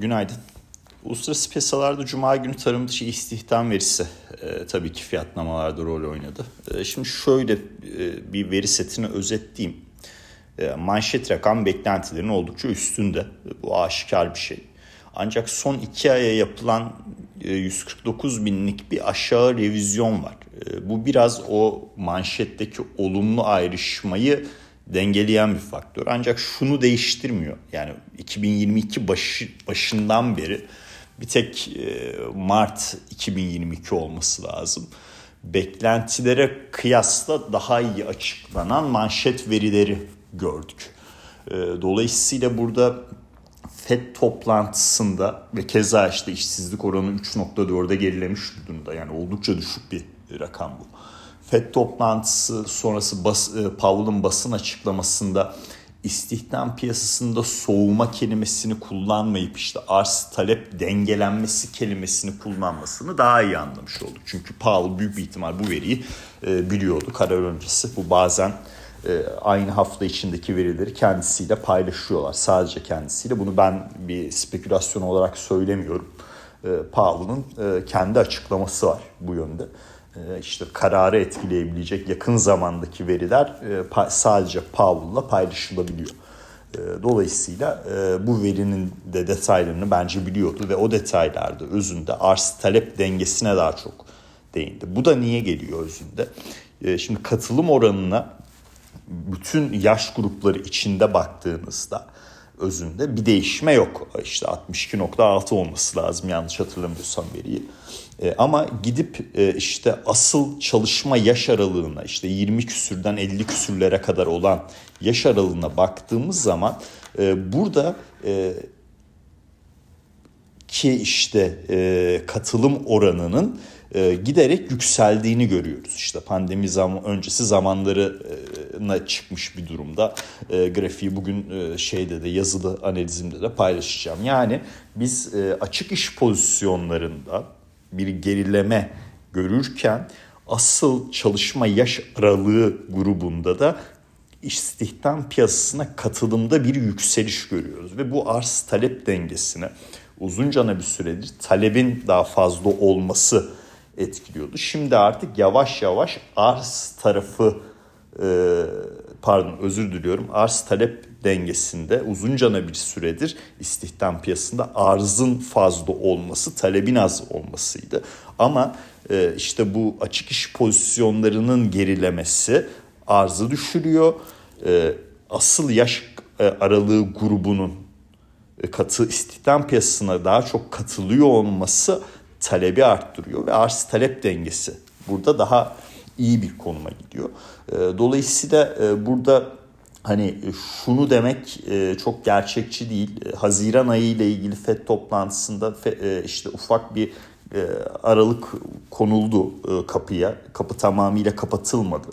Günaydın. Uluslararası piyasalarda Cuma günü tarım dışı istihdam verisi e, tabii ki fiyatlamalarda rol oynadı. E, şimdi şöyle e, bir veri setini özetleyeyim. E, manşet rakam beklentilerin oldukça üstünde. Bu aşikar bir şey. Ancak son iki aya yapılan e, 149 binlik bir aşağı revizyon var. E, bu biraz o manşetteki olumlu ayrışmayı dengeleyen bir faktör. Ancak şunu değiştirmiyor. Yani 2022 başı, başından beri bir tek e, Mart 2022 olması lazım. Beklentilere kıyasla daha iyi açıklanan manşet verileri gördük. E, dolayısıyla burada FED toplantısında ve keza işte işsizlik oranı 3.4'e gerilemiş durumda. Yani oldukça düşük bir rakam bu. FED toplantısı sonrası bas, e, Powell'ın basın açıklamasında istihdam piyasasında soğuma kelimesini kullanmayıp işte arz talep dengelenmesi kelimesini kullanmasını daha iyi anlamış olduk. Çünkü Powell büyük bir ihtimal bu veriyi e, biliyordu karar öncesi. Bu bazen e, aynı hafta içindeki verileri kendisiyle paylaşıyorlar. Sadece kendisiyle. Bunu ben bir spekülasyon olarak söylemiyorum. E, Powell'ın e, kendi açıklaması var bu yönde. Ee, işte kararı etkileyebilecek yakın zamandaki veriler e, sadece Powell'la paylaşılabiliyor. Ee, dolayısıyla e, bu verinin de detaylarını bence biliyordu ve o detaylarda özünde arz talep dengesine daha çok değindi. Bu da niye geliyor özünde? Şimdi katılım oranına bütün yaş grupları içinde baktığınızda özünde bir değişme yok. İşte 62.6 olması lazım yanlış hatırlamıyorsam veriyi. E, ama gidip e, işte asıl çalışma yaş aralığına işte 20 küsürden 50 küsürlere kadar olan yaş aralığına baktığımız zaman e, burada e, ki işte e, katılım oranının e, giderek yükseldiğini görüyoruz. İşte pandemi zaman öncesi zamanlarına çıkmış bir durumda. E, grafiği bugün e, şeyde de yazılı analizimde de paylaşacağım. Yani biz e, açık iş pozisyonlarında bir gerileme görürken asıl çalışma yaş aralığı grubunda da istihdam piyasasına katılımda bir yükseliş görüyoruz ve bu arz talep dengesini uzunca bir süredir talebin daha fazla olması etkiliyordu. Şimdi artık yavaş yavaş arz tarafı e, pardon özür diliyorum arz talep dengesinde uzunca bir süredir istihdam piyasasında arzın fazla olması talebin az olmasıydı. Ama e, işte bu açık iş pozisyonlarının gerilemesi arzı düşürüyor. E, asıl yaş aralığı grubunun katı istihdam piyasasına daha çok katılıyor olması talebi arttırıyor ve arz talep dengesi burada daha iyi bir konuma gidiyor. Ee, dolayısıyla e, burada hani şunu demek e, çok gerçekçi değil. E, Haziran ayı ile ilgili FED toplantısında işte ufak bir aralık konuldu kapıya. Kapı tamamıyla kapatılmadı.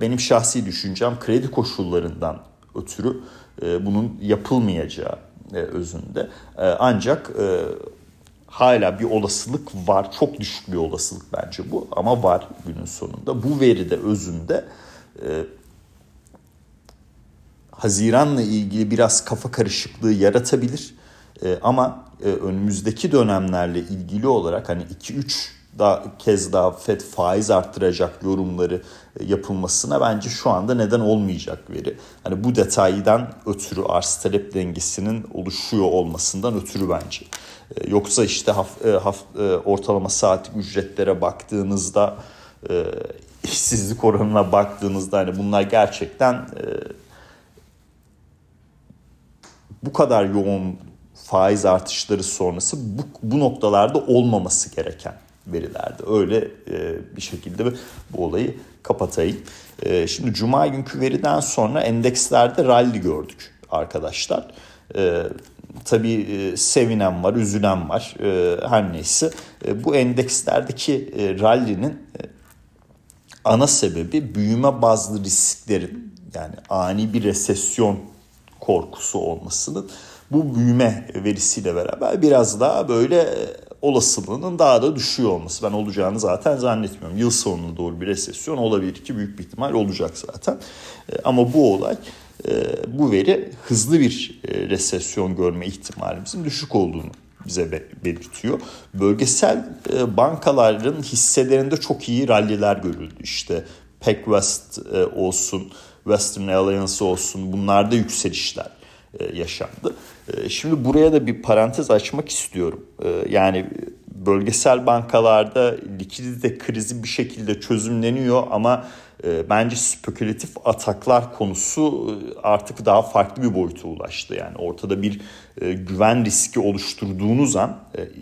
Benim şahsi düşüncem kredi koşullarından ötürü bunun yapılmayacağı özünde. Ancak hala bir olasılık var. Çok düşük bir olasılık bence bu ama var günün sonunda. Bu veride özünde e, Haziran'la ilgili biraz kafa karışıklığı yaratabilir. E, ama e, önümüzdeki dönemlerle ilgili olarak hani 2-3 daha kez daha FED faiz arttıracak yorumları e, yapılmasına bence şu anda neden olmayacak veri. Hani bu detaydan ötürü arz talep dengesinin oluşuyor olmasından ötürü bence. E, yoksa işte haf, e, haf, ortalama saatlik ücretlere baktığınızda işsizlik oranına baktığınızda hani bunlar gerçekten bu kadar yoğun faiz artışları sonrası bu, bu noktalarda olmaması gereken verilerde. Öyle e, bir şekilde bu olayı kapatayım. E, şimdi Cuma günkü veriden sonra endekslerde rally gördük arkadaşlar. E, tabii e, sevinen var, üzülen var. E, her neyse e, bu endekslerdeki e, rally'nin e, ana sebebi büyüme bazlı risklerin yani ani bir resesyon korkusu olmasının bu büyüme verisiyle beraber biraz daha böyle e, olasılığının daha da düşüyor olması. Ben olacağını zaten zannetmiyorum. Yıl sonuna doğru bir resesyon olabilir ki büyük bir ihtimal olacak zaten. E, ama bu olay bu veri hızlı bir resesyon görme ihtimalimizin düşük olduğunu bize belirtiyor. Bölgesel bankaların hisselerinde çok iyi ralliler görüldü. İşte PacWest olsun, Western Alliance olsun bunlarda yükselişler yaşandı. Şimdi buraya da bir parantez açmak istiyorum. Yani bölgesel bankalarda likidite krizi bir şekilde çözümleniyor ama bence spekülatif ataklar konusu e, artık daha farklı bir boyuta ulaştı. Yani ortada bir e, güven riski oluşturduğunuz an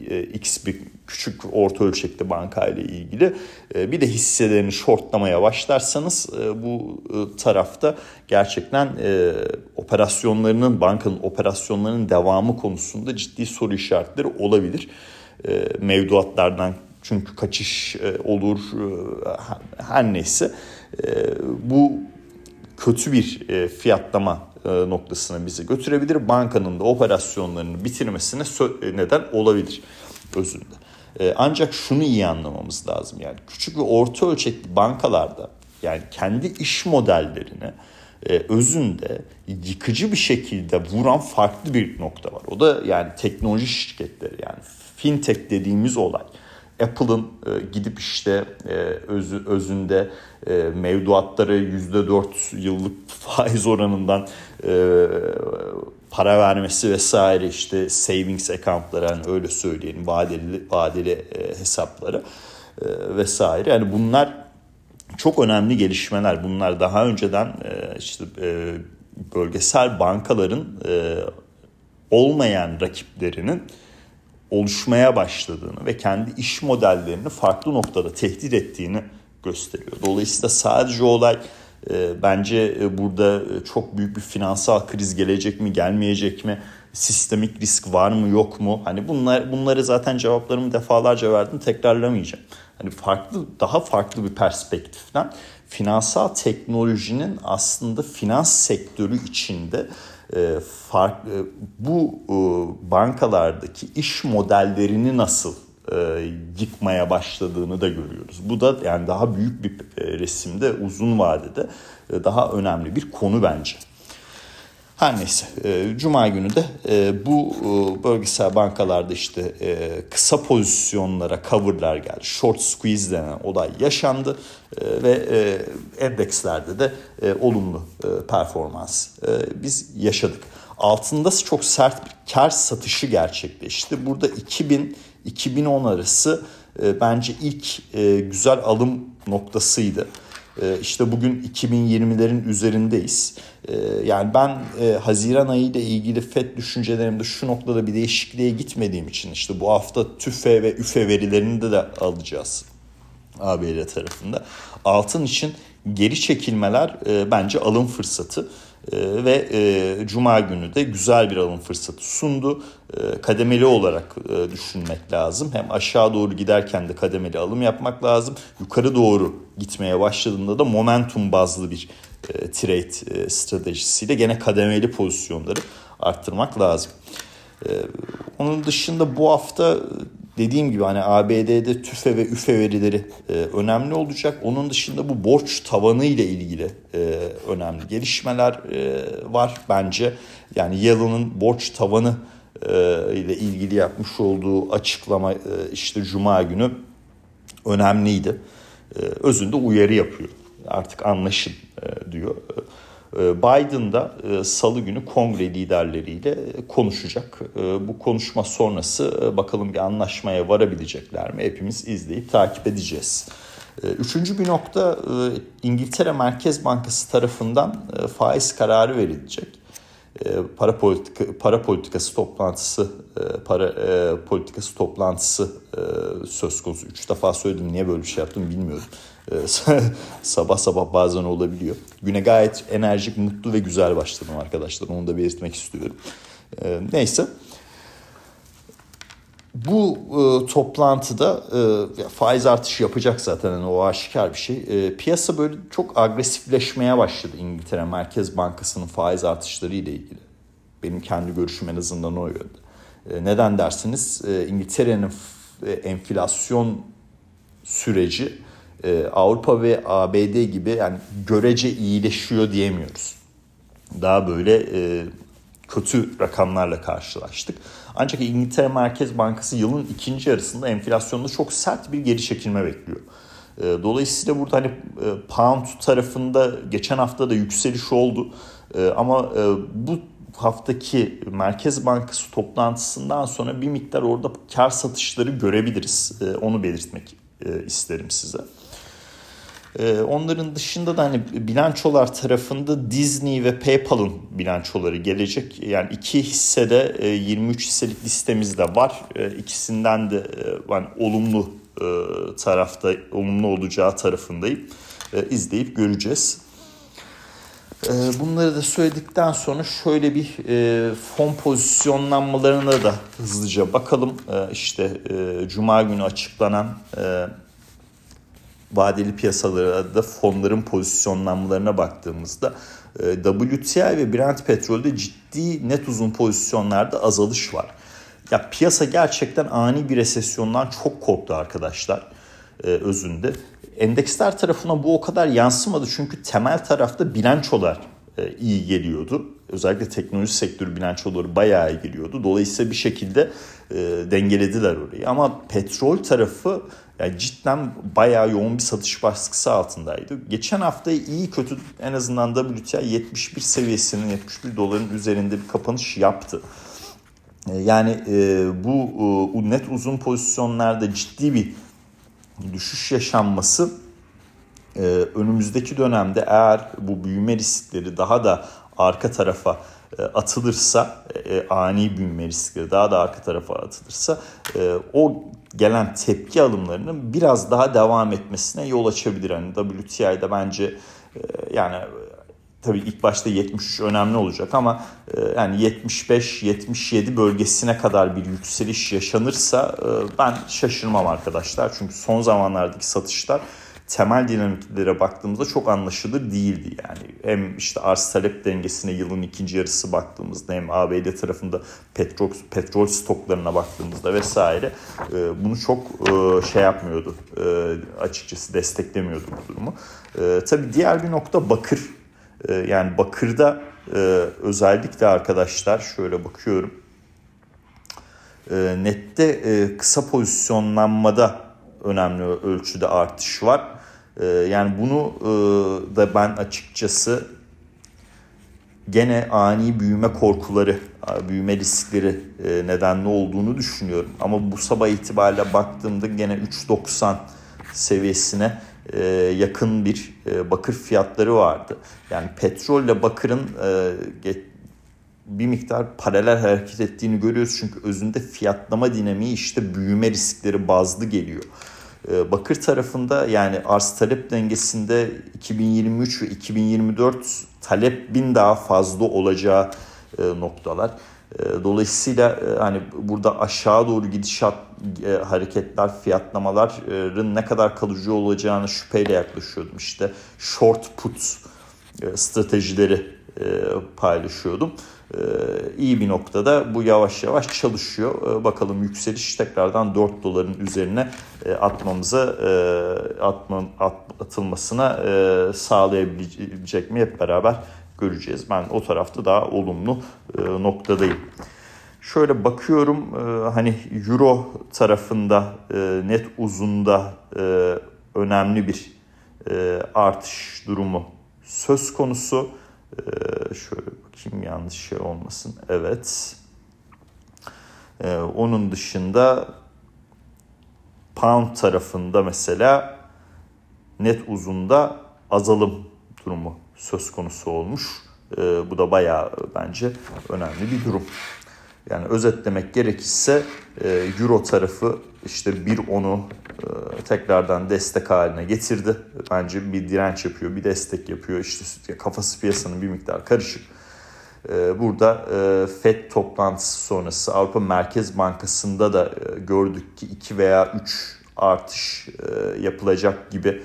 e, X bir küçük orta ölçekli banka ile ilgili bir de hisselerini shortlamaya başlarsanız bu tarafta gerçekten operasyonlarının bankanın operasyonlarının devamı konusunda ciddi soru işaretleri olabilir mevduatlardan çünkü kaçış olur her neyse bu kötü bir e, fiyatlama e, noktasına bizi götürebilir. Bankanın da operasyonlarını bitirmesine sö- neden olabilir özünde. E, ancak şunu iyi anlamamız lazım yani küçük ve orta ölçekli bankalarda yani kendi iş modellerini e, özünde yıkıcı bir şekilde vuran farklı bir nokta var. O da yani teknoloji şirketleri yani fintech dediğimiz olay. Apple'ın e, gidip işte e, özü, özünde e, mevduatları %4 yıllık faiz oranından para vermesi vesaire işte savings account'ları hani öyle söyleyelim vadeli vadeli hesapları e, vesaire yani bunlar çok önemli gelişmeler. Bunlar daha önceden işte bölgesel bankaların olmayan rakiplerinin oluşmaya başladığını ve kendi iş modellerini farklı noktada tehdit ettiğini gösteriyor. Dolayısıyla sadece olay e, bence e, burada e, çok büyük bir finansal kriz gelecek mi gelmeyecek mi? Sistemik risk var mı yok mu? Hani bunlar bunları zaten cevaplarımı defalarca verdim tekrarlamayacağım. Hani farklı daha farklı bir perspektiften finansal teknolojinin aslında finans sektörü içinde fark, e, bu e, bankalardaki iş modellerini nasıl yıkmaya başladığını da görüyoruz. Bu da yani daha büyük bir resimde uzun vadede daha önemli bir konu bence. Her neyse e, Cuma günü de e, bu e, bölgesel bankalarda işte kısa pozisyonlara coverlar geldi. Short squeeze denen olay yaşandı ve endekslerde de olumlu performans biz yaşadık. Altında çok sert bir kar satışı gerçekleşti. Burada 2000-2010 arası bence ilk güzel alım noktasıydı. E, işte bugün 2020'lerin üzerindeyiz. Ee, yani ben e, Haziran ayı ile ilgili FED düşüncelerimde şu noktada bir değişikliğe gitmediğim için işte bu hafta TÜFE ve ÜFE verilerini de, de alacağız ABD tarafında. Altın için geri çekilmeler e, bence alım fırsatı ve e, Cuma günü de güzel bir alım fırsatı sundu. E, kademeli olarak e, düşünmek lazım. Hem aşağı doğru giderken de kademeli alım yapmak lazım. Yukarı doğru gitmeye başladığında da momentum bazlı bir e, trade stratejisiyle gene kademeli pozisyonları arttırmak lazım. E, onun dışında bu hafta dediğim gibi hani ABD'de TÜFE ve ÜFE verileri e, önemli olacak. Onun dışında bu borç tavanı ile ilgili e, önemli gelişmeler e, var bence. Yani Yellen'ın borç tavanı e, ile ilgili yapmış olduğu açıklama e, işte Cuma günü önemliydi. E, özünde uyarı yapıyor. Artık anlaşın e, diyor. E, Biden da e, salı günü kongre liderleriyle konuşacak. Bu konuşma sonrası bakalım bir anlaşmaya varabilecekler mi? Hepimiz izleyip takip edeceğiz. Üçüncü bir nokta İngiltere Merkez Bankası tarafından faiz kararı verilecek. Para politika para politikası toplantısı para politikası toplantısı söz konusu. Üç defa söyledim niye böyle bir şey yaptım bilmiyorum. Sabah sabah bazen olabiliyor. Güne gayet enerjik, mutlu ve güzel başladım arkadaşlar. Onu da belirtmek istiyorum. Neyse. Bu e, toplantıda e, faiz artışı yapacak zaten yani o aşikar bir şey. E, piyasa böyle çok agresifleşmeye başladı İngiltere Merkez Bankası'nın faiz artışları ile ilgili. Benim kendi görüşüm en azından o yönde. E, neden dersiniz? E, İngiltere'nin e, enflasyon süreci e, Avrupa ve ABD gibi yani görece iyileşiyor diyemiyoruz. daha böyle e, kötü rakamlarla karşılaştık. Ancak İngiltere Merkez Bankası yılın ikinci yarısında enflasyonda çok sert bir geri çekilme bekliyor. E, dolayısıyla burada hani e, pound tarafında geçen hafta da yükseliş oldu. E, ama bu haftaki Merkez Bankası toplantısından sonra bir miktar orada kar satışları görebiliriz. Onu belirtmek isterim size. Onların dışında da hani bilançolar tarafında Disney ve PayPal'ın bilançoları gelecek. Yani iki hissede 23 hisselik listemizde var. İkisinden de ben olumlu e, tarafta olumlu olacağı tarafındayım. E, izleyip göreceğiz. E, bunları da söyledikten sonra şöyle bir fon pozisyonlanmalarına da hızlıca bakalım. İşte Cuma günü açıklanan vadeli piyasalara da fonların pozisyonlanmalarına baktığımızda WTI ve Brent petrolde ciddi net uzun pozisyonlarda azalış var. Ya piyasa gerçekten ani bir resesyondan çok korktu arkadaşlar e, özünde. Endeksler tarafına bu o kadar yansımadı çünkü temel tarafta bilançolar e, iyi geliyordu. Özellikle teknoloji sektörü bilançoları bayağı iyi geliyordu. Dolayısıyla bir şekilde e, dengelediler orayı. Ama petrol tarafı yani cidden bayağı yoğun bir satış baskısı altındaydı. Geçen hafta iyi kötü en azından WTI 71 seviyesinin 71 doların üzerinde bir kapanış yaptı. E, yani e, bu e, net uzun pozisyonlarda ciddi bir düşüş yaşanması önümüzdeki dönemde eğer bu büyüme riskleri daha da arka tarafa atılırsa e, ani büyüme riskleri daha da arka tarafa atılırsa e, o gelen tepki alımlarının biraz daha devam etmesine yol açabilir. Hani WTI'de bence e, yani tabii ilk başta 73 önemli olacak ama e, yani 75-77 bölgesine kadar bir yükseliş yaşanırsa e, ben şaşırmam arkadaşlar. Çünkü son zamanlardaki satışlar temel dinamiklere baktığımızda çok anlaşılır değildi yani. Hem işte arz talep dengesine yılın ikinci yarısı baktığımızda hem ABD tarafında petrol petrol stoklarına baktığımızda vesaire e, bunu çok şey yapmıyordu açıkçası desteklemiyordu bu durumu. Tabii diğer bir nokta bakır yani bakırda e, özellikle arkadaşlar şöyle bakıyorum. E, nette e, kısa pozisyonlanmada önemli ölçüde artış var. Yani bunu da ben açıkçası gene ani büyüme korkuları, büyüme riskleri nedenli olduğunu düşünüyorum. Ama bu sabah itibariyle baktığımda gene 3.90 seviyesine e, yakın bir e, bakır fiyatları vardı. Yani petrolle bakırın e, bir miktar paralel hareket ettiğini görüyoruz. Çünkü özünde fiyatlama dinamiği işte büyüme riskleri bazlı geliyor. Bakır tarafında yani arz talep dengesinde 2023 ve 2024 talep bin daha fazla olacağı noktalar. Ee, dolayısıyla e, hani burada aşağı doğru gidişat e, hareketler, fiyatlamaların ne kadar kalıcı olacağını şüpheyle yaklaşıyordum. İşte short put e, stratejileri paylaşıyordum. İyi bir noktada bu yavaş yavaş çalışıyor. Bakalım yükseliş tekrardan 4 doların üzerine atmamıza atma, atılmasına sağlayabilecek mi hep beraber göreceğiz. Ben o tarafta daha olumlu e, noktadayım. Şöyle bakıyorum e, hani euro tarafında e, net uzunda e, önemli bir e, artış durumu söz konusu. E, şöyle bakayım yanlış şey olmasın. Evet. E, onun dışında pound tarafında mesela net uzunda azalım durumu söz konusu olmuş. E, bu da bayağı bence önemli bir durum. Yani özetlemek gerekirse e, Euro tarafı işte 1.10'u e, tekrardan destek haline getirdi. Bence bir direnç yapıyor, bir destek yapıyor. İşte kafası piyasanın bir miktar karışık. E, burada e, FED toplantısı sonrası Avrupa Merkez Bankası'nda da e, gördük ki 2 veya 3 artış e, yapılacak gibi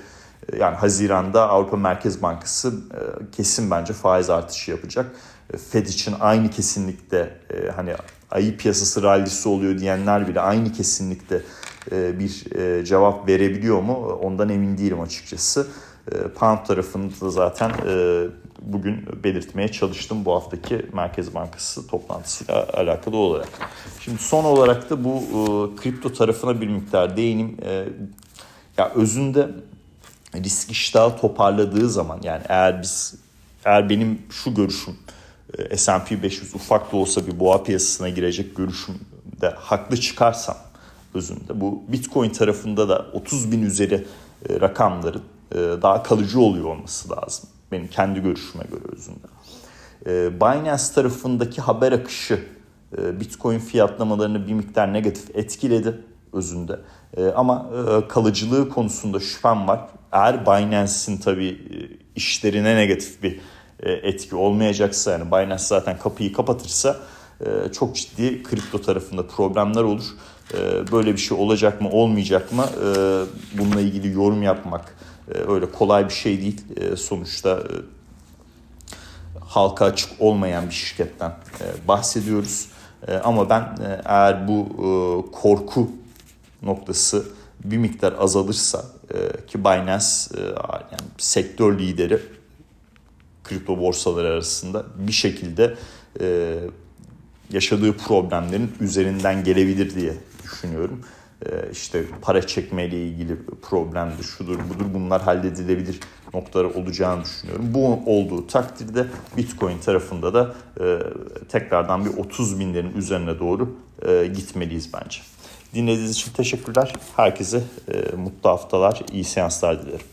yani Haziran'da Avrupa Merkez Bankası e, kesin bence faiz artışı yapacak. E, Fed için aynı kesinlikle e, hani ayı piyasası rallisi oluyor diyenler bile aynı kesinlikle bir cevap verebiliyor mu? Ondan emin değilim açıkçası. Pound tarafında da zaten bugün belirtmeye çalıştım bu haftaki Merkez Bankası toplantısıyla alakalı olarak. Şimdi son olarak da bu e, kripto tarafına bir miktar değinim. E, ya özünde risk iştahı toparladığı zaman yani eğer biz eğer benim şu görüşüm e, S&P 500 ufak da olsa bir boğa piyasasına girecek görüşümde haklı çıkarsam özünde bu Bitcoin tarafında da 30 bin üzeri e, rakamların e, daha kalıcı oluyor olması lazım. Benim kendi görüşüme göre özünde. Binance tarafındaki haber akışı Bitcoin fiyatlamalarını bir miktar negatif etkiledi özünde. Ama kalıcılığı konusunda şüphem var. Eğer Binance'in tabii işlerine negatif bir e, etki olmayacaksa yani Binance zaten kapıyı kapatırsa e, çok ciddi kripto tarafında problemler olur. E, böyle bir şey olacak mı olmayacak mı bununla ilgili yorum yapmak öyle kolay bir şey değil. Sonuçta halka açık olmayan bir şirketten bahsediyoruz. Ama ben eğer bu korku noktası bir miktar azalırsa ki Binance yani sektör lideri kripto borsaları arasında bir şekilde e, yaşadığı problemlerin üzerinden gelebilir diye düşünüyorum. E, işte para çekmeyle ilgili problemdir, şudur budur bunlar halledilebilir noktaları olacağını düşünüyorum. Bu olduğu takdirde Bitcoin tarafında da e, tekrardan bir 30 binlerin üzerine doğru e, gitmeliyiz bence. Dinlediğiniz için teşekkürler. Herkese e, mutlu haftalar, iyi seanslar dilerim.